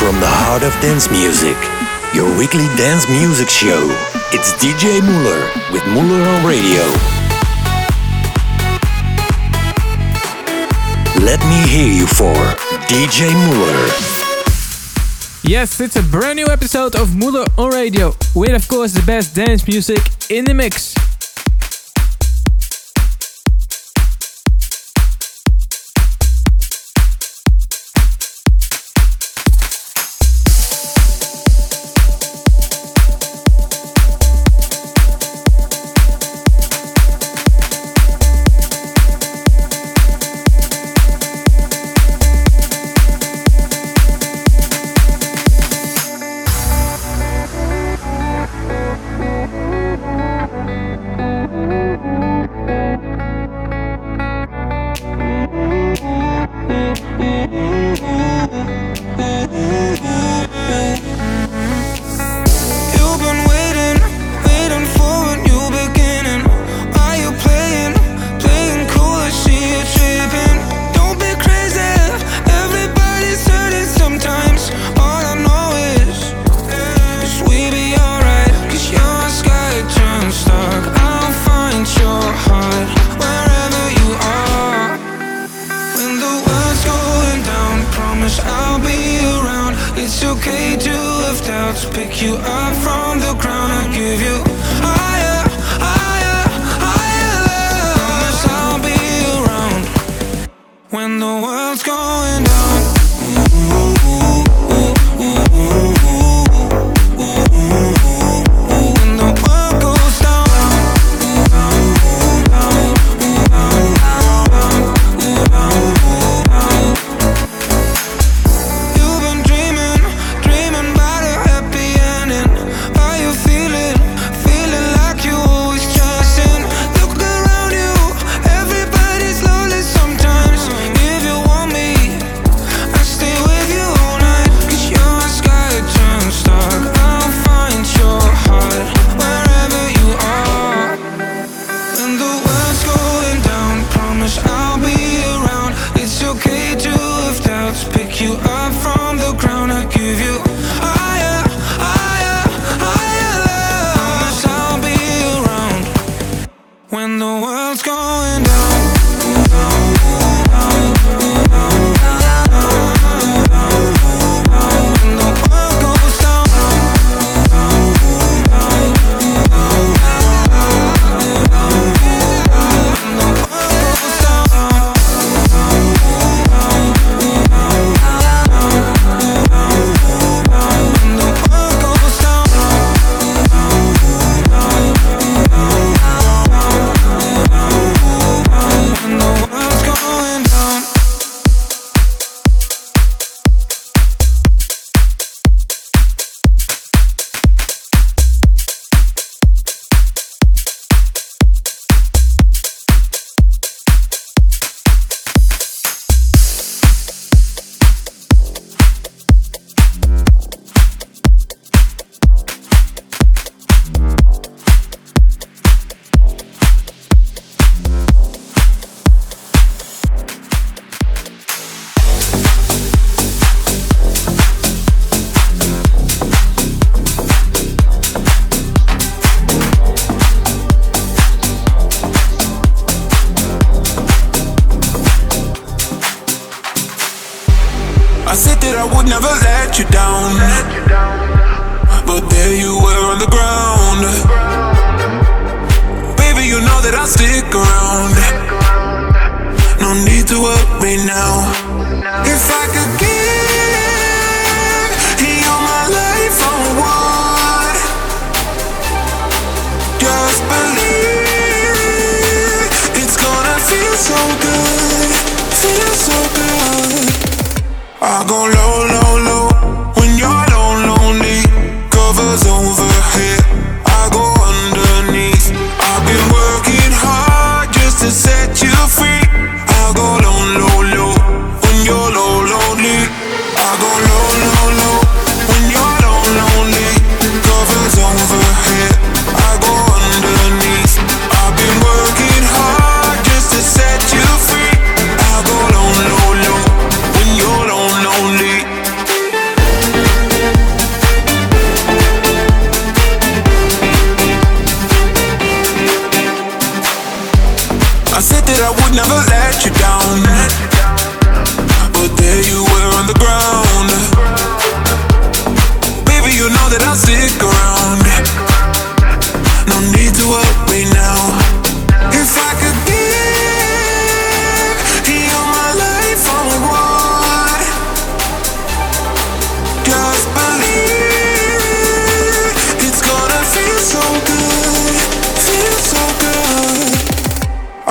From the heart of dance music, your weekly dance music show. It's DJ MauLr with MauLr on Radio. Let me hear you for DJ MauLr. Yes, it's a brand new episode of MauLr on Radio, with of course the best dance music in the mix. let you down. But there you were on the ground. Baby, you know that I'll stick around. No need to worry now. If I could give you my life, on one, Just believe it's gonna feel so good. Feel so good. I go low.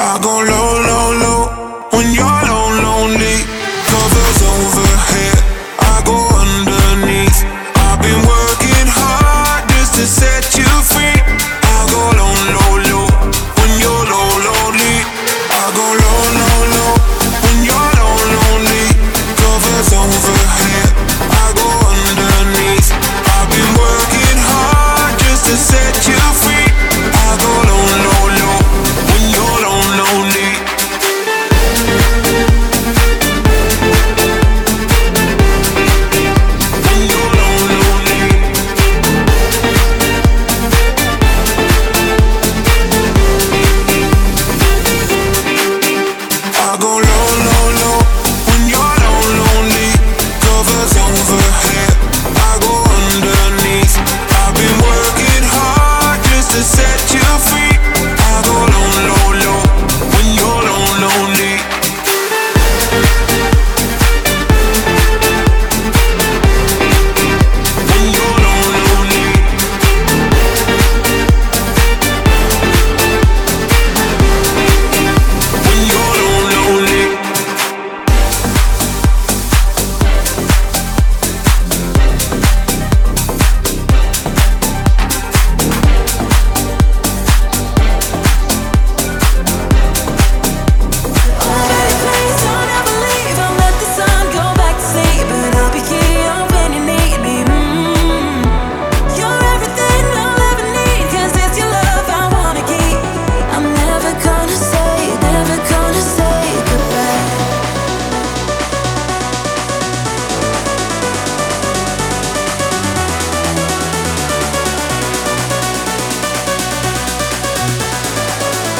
I go low, low, low.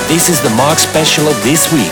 This is the Mark Special of this week.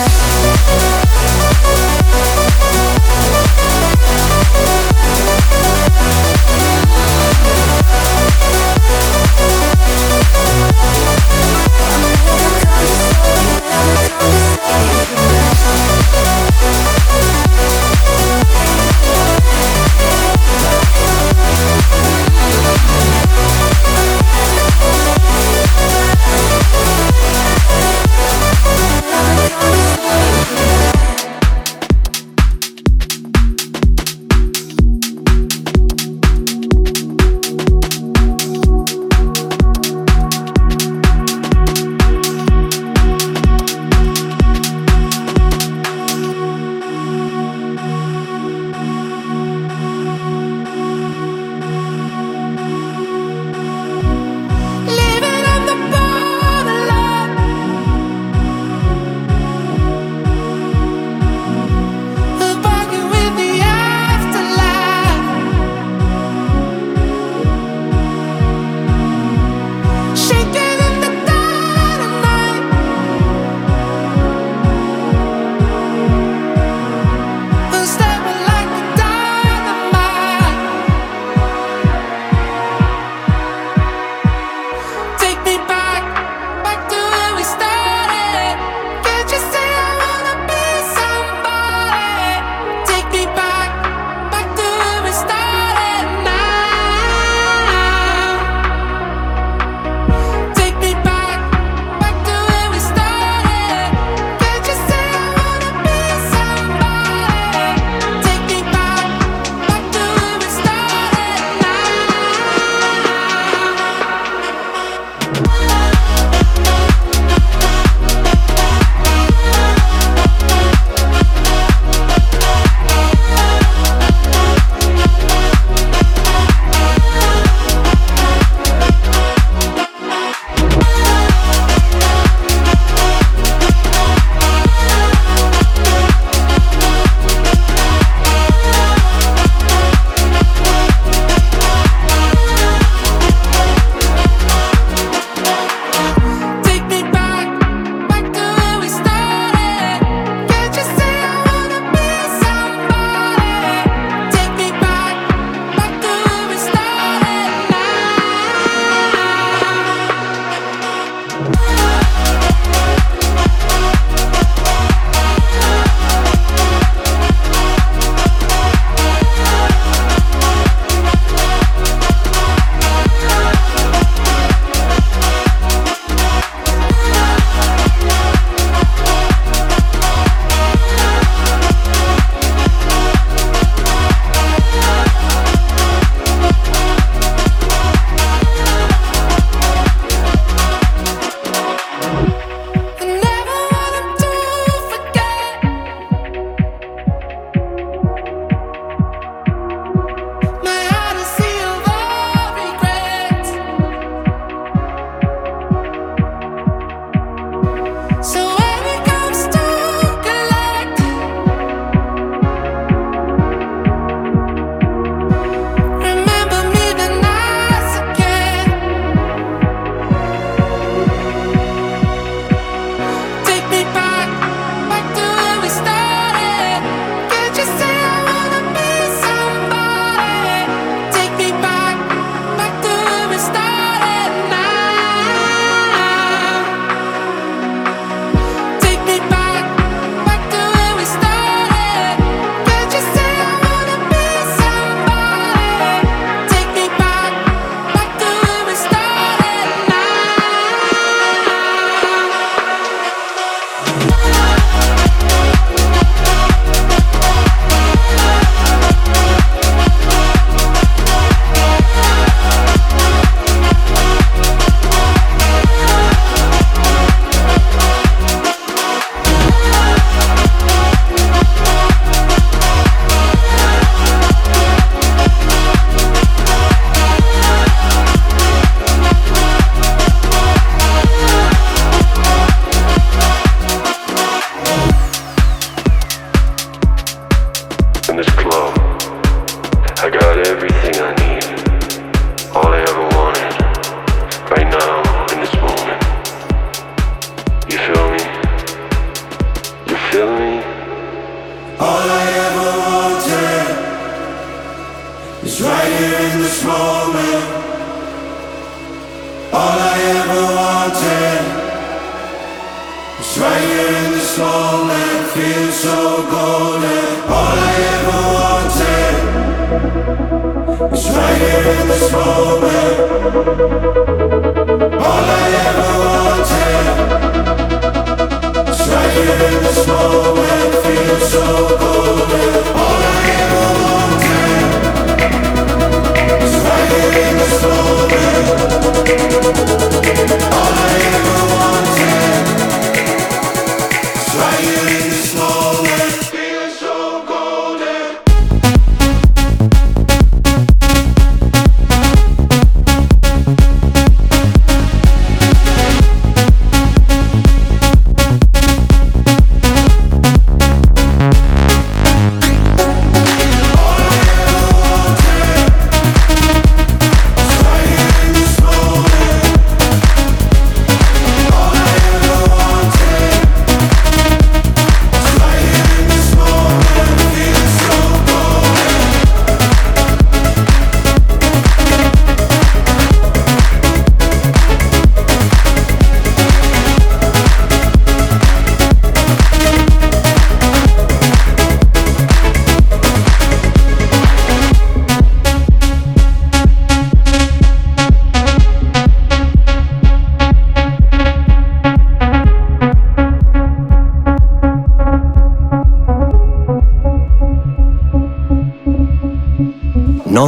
Música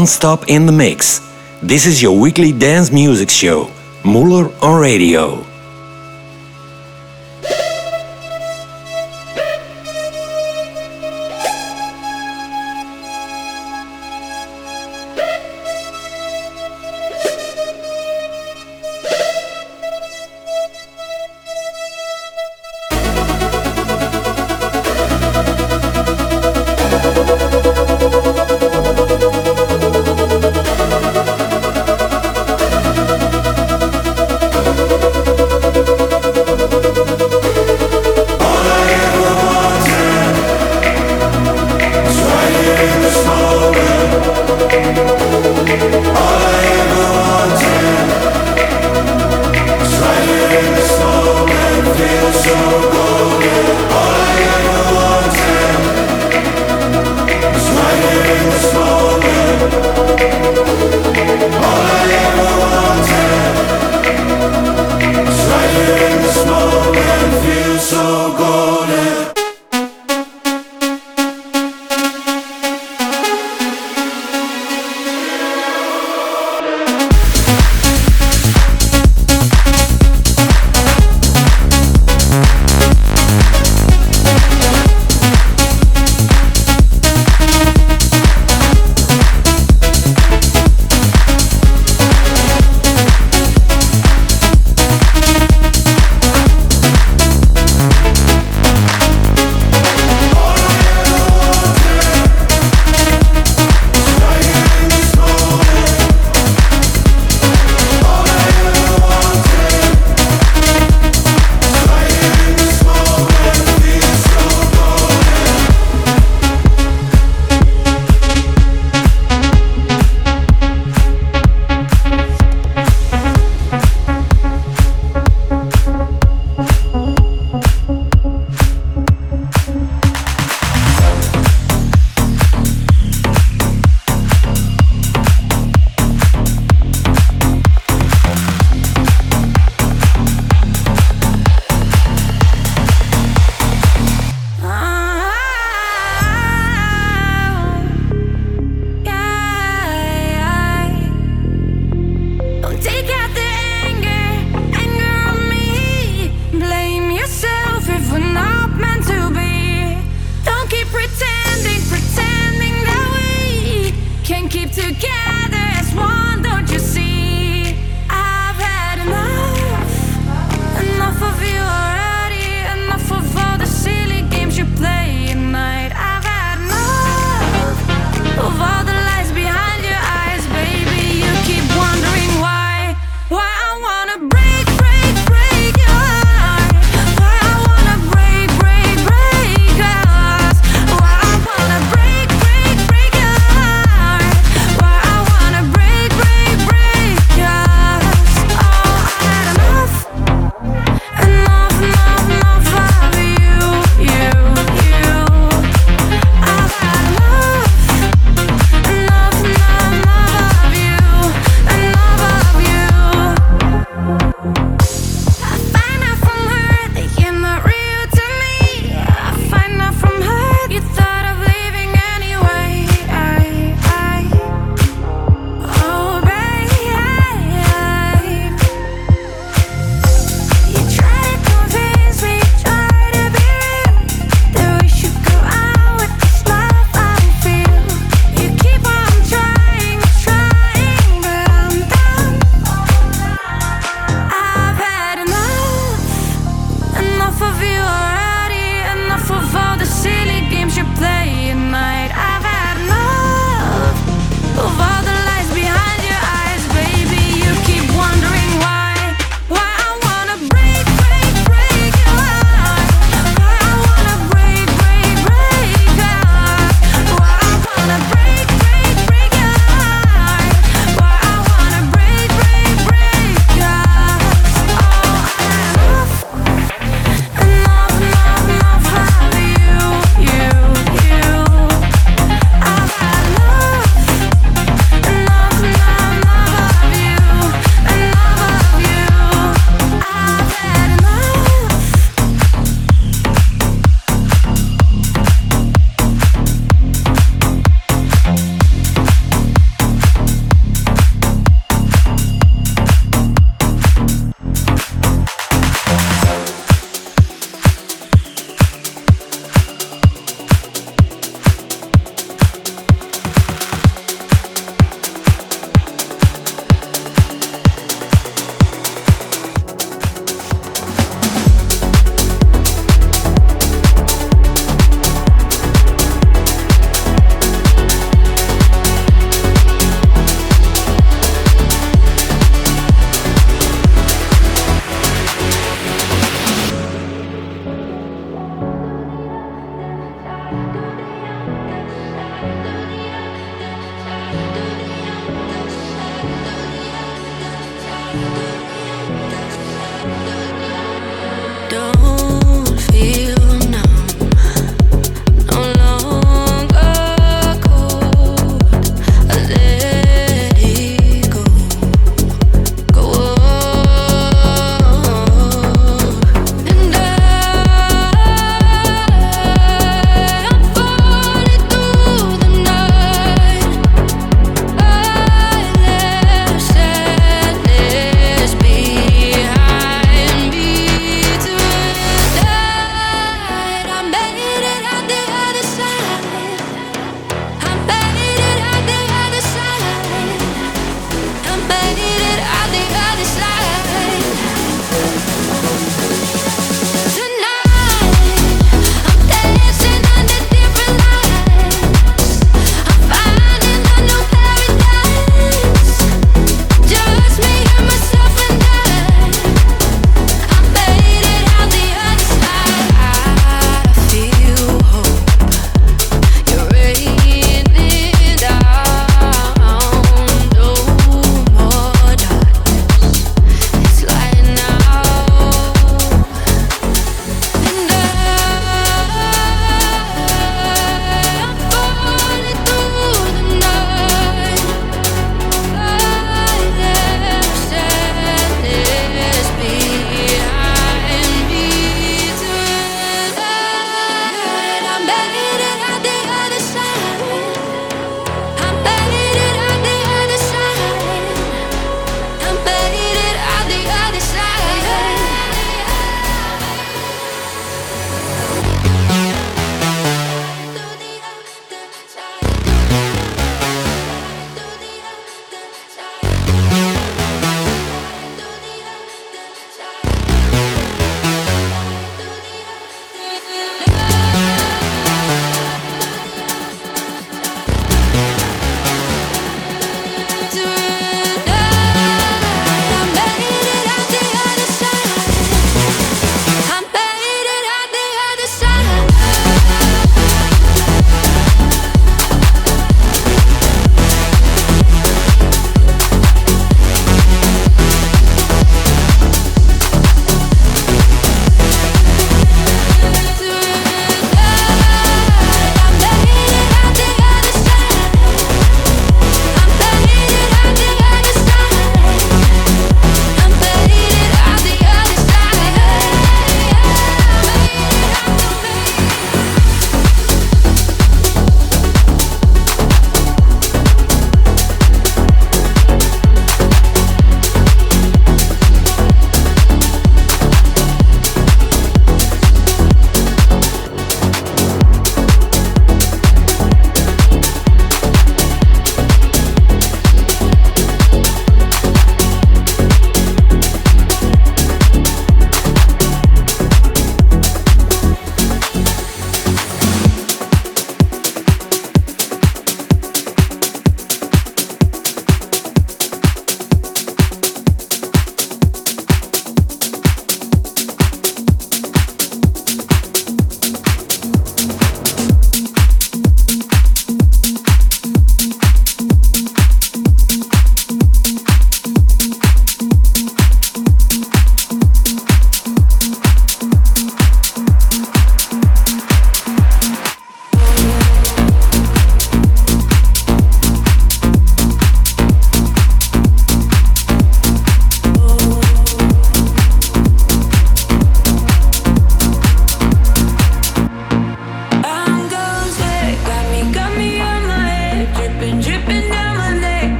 non-stop in the mix. This is your weekly dance music show, MauLr on Radio.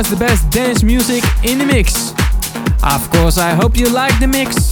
With, the best dance music in the mix. Of course, I hope you like the mix.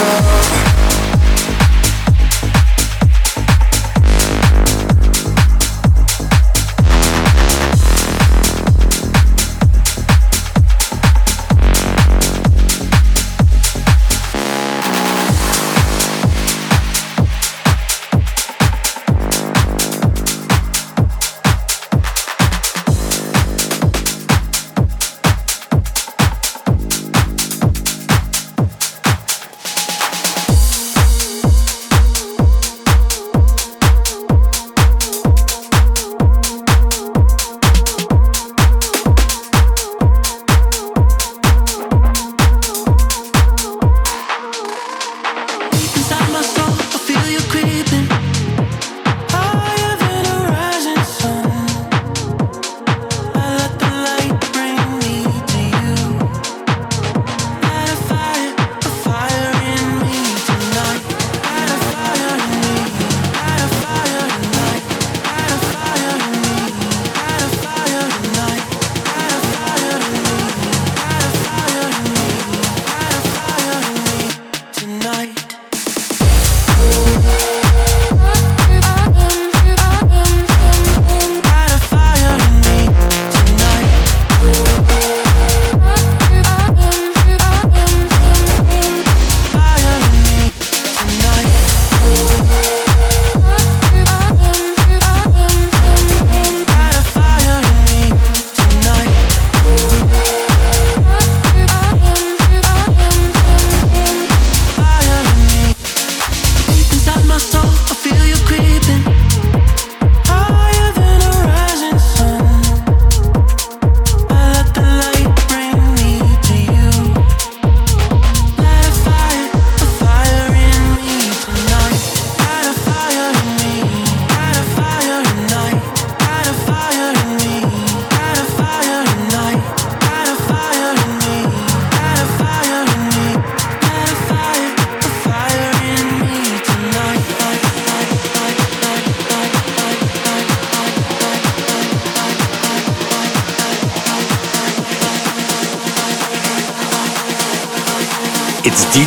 love.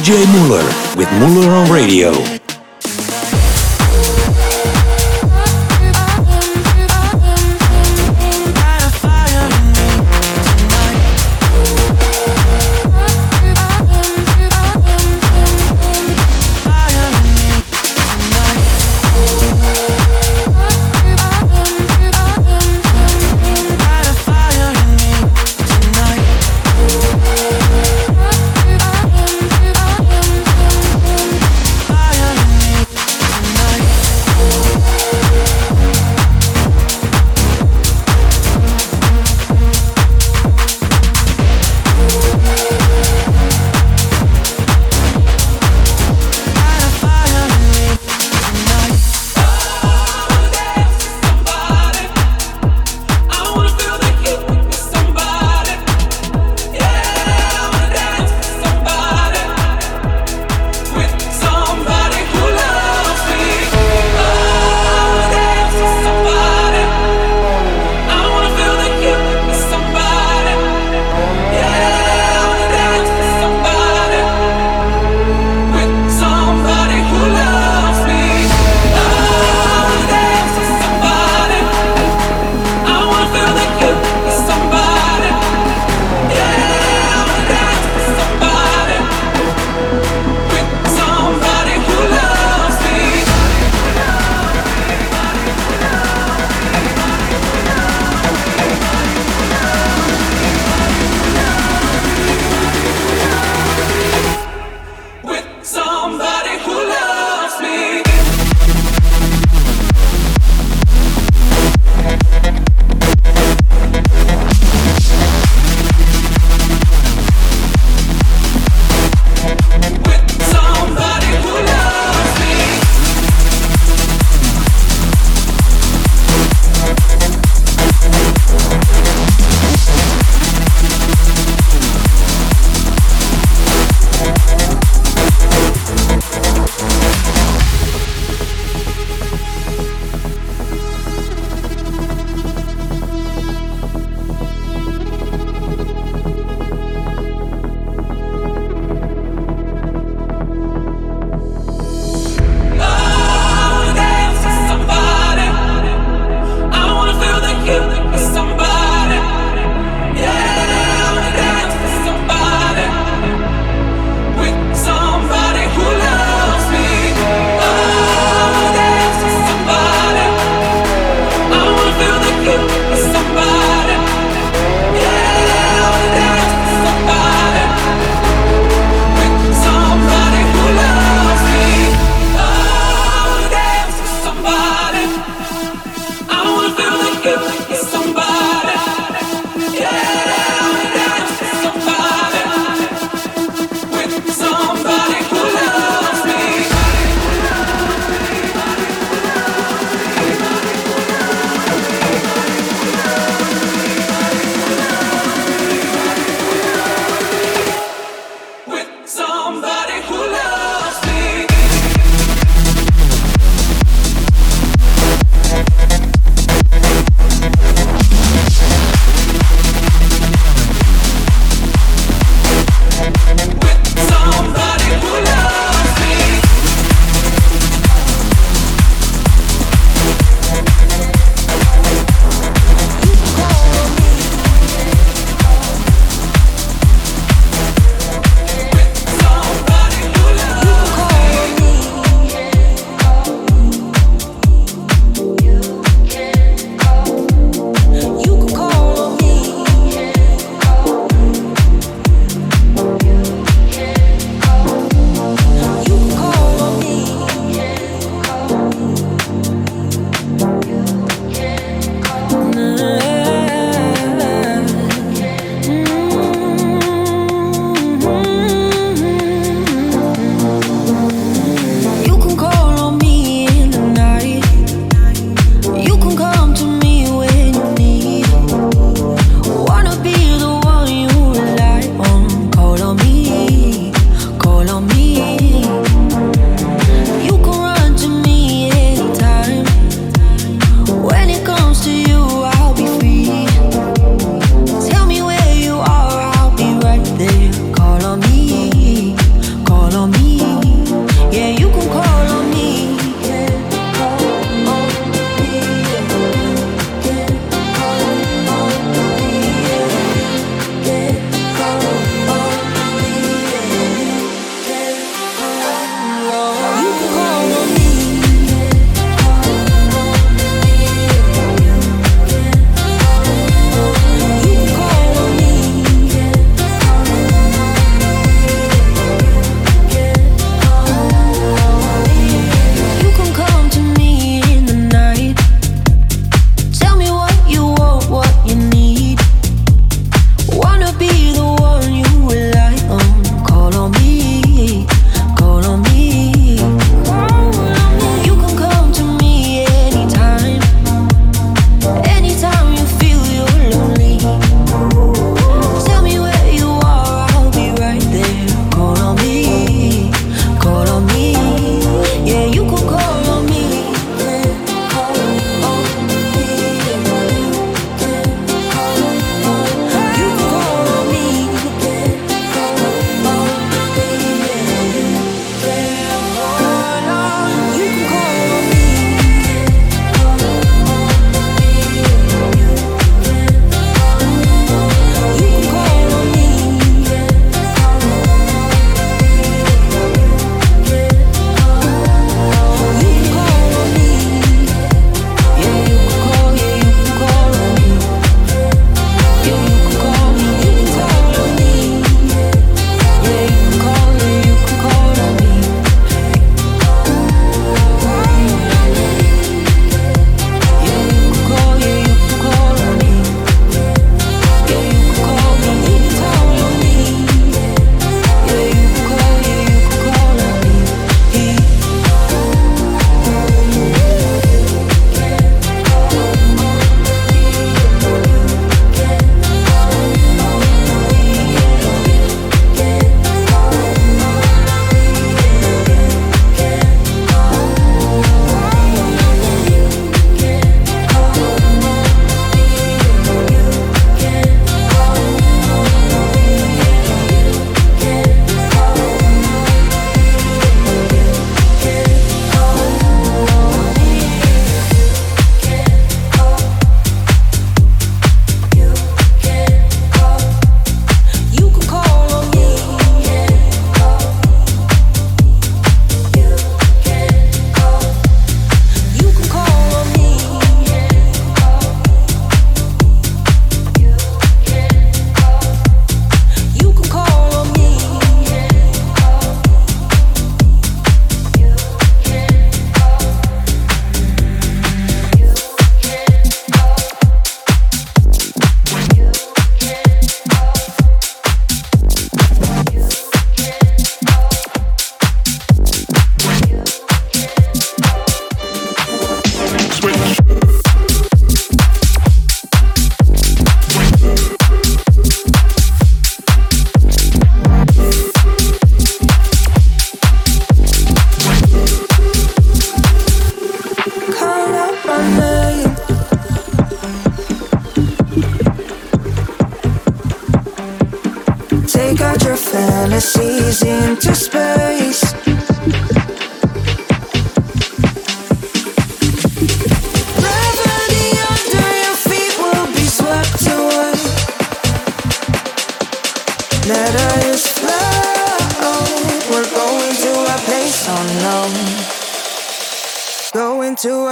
DJ MauLr with MauLr on Radio.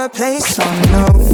A place unknown.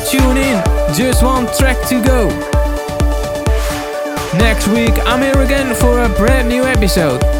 For in. Just one track to go. Next week, I'm here again for a brand new episode.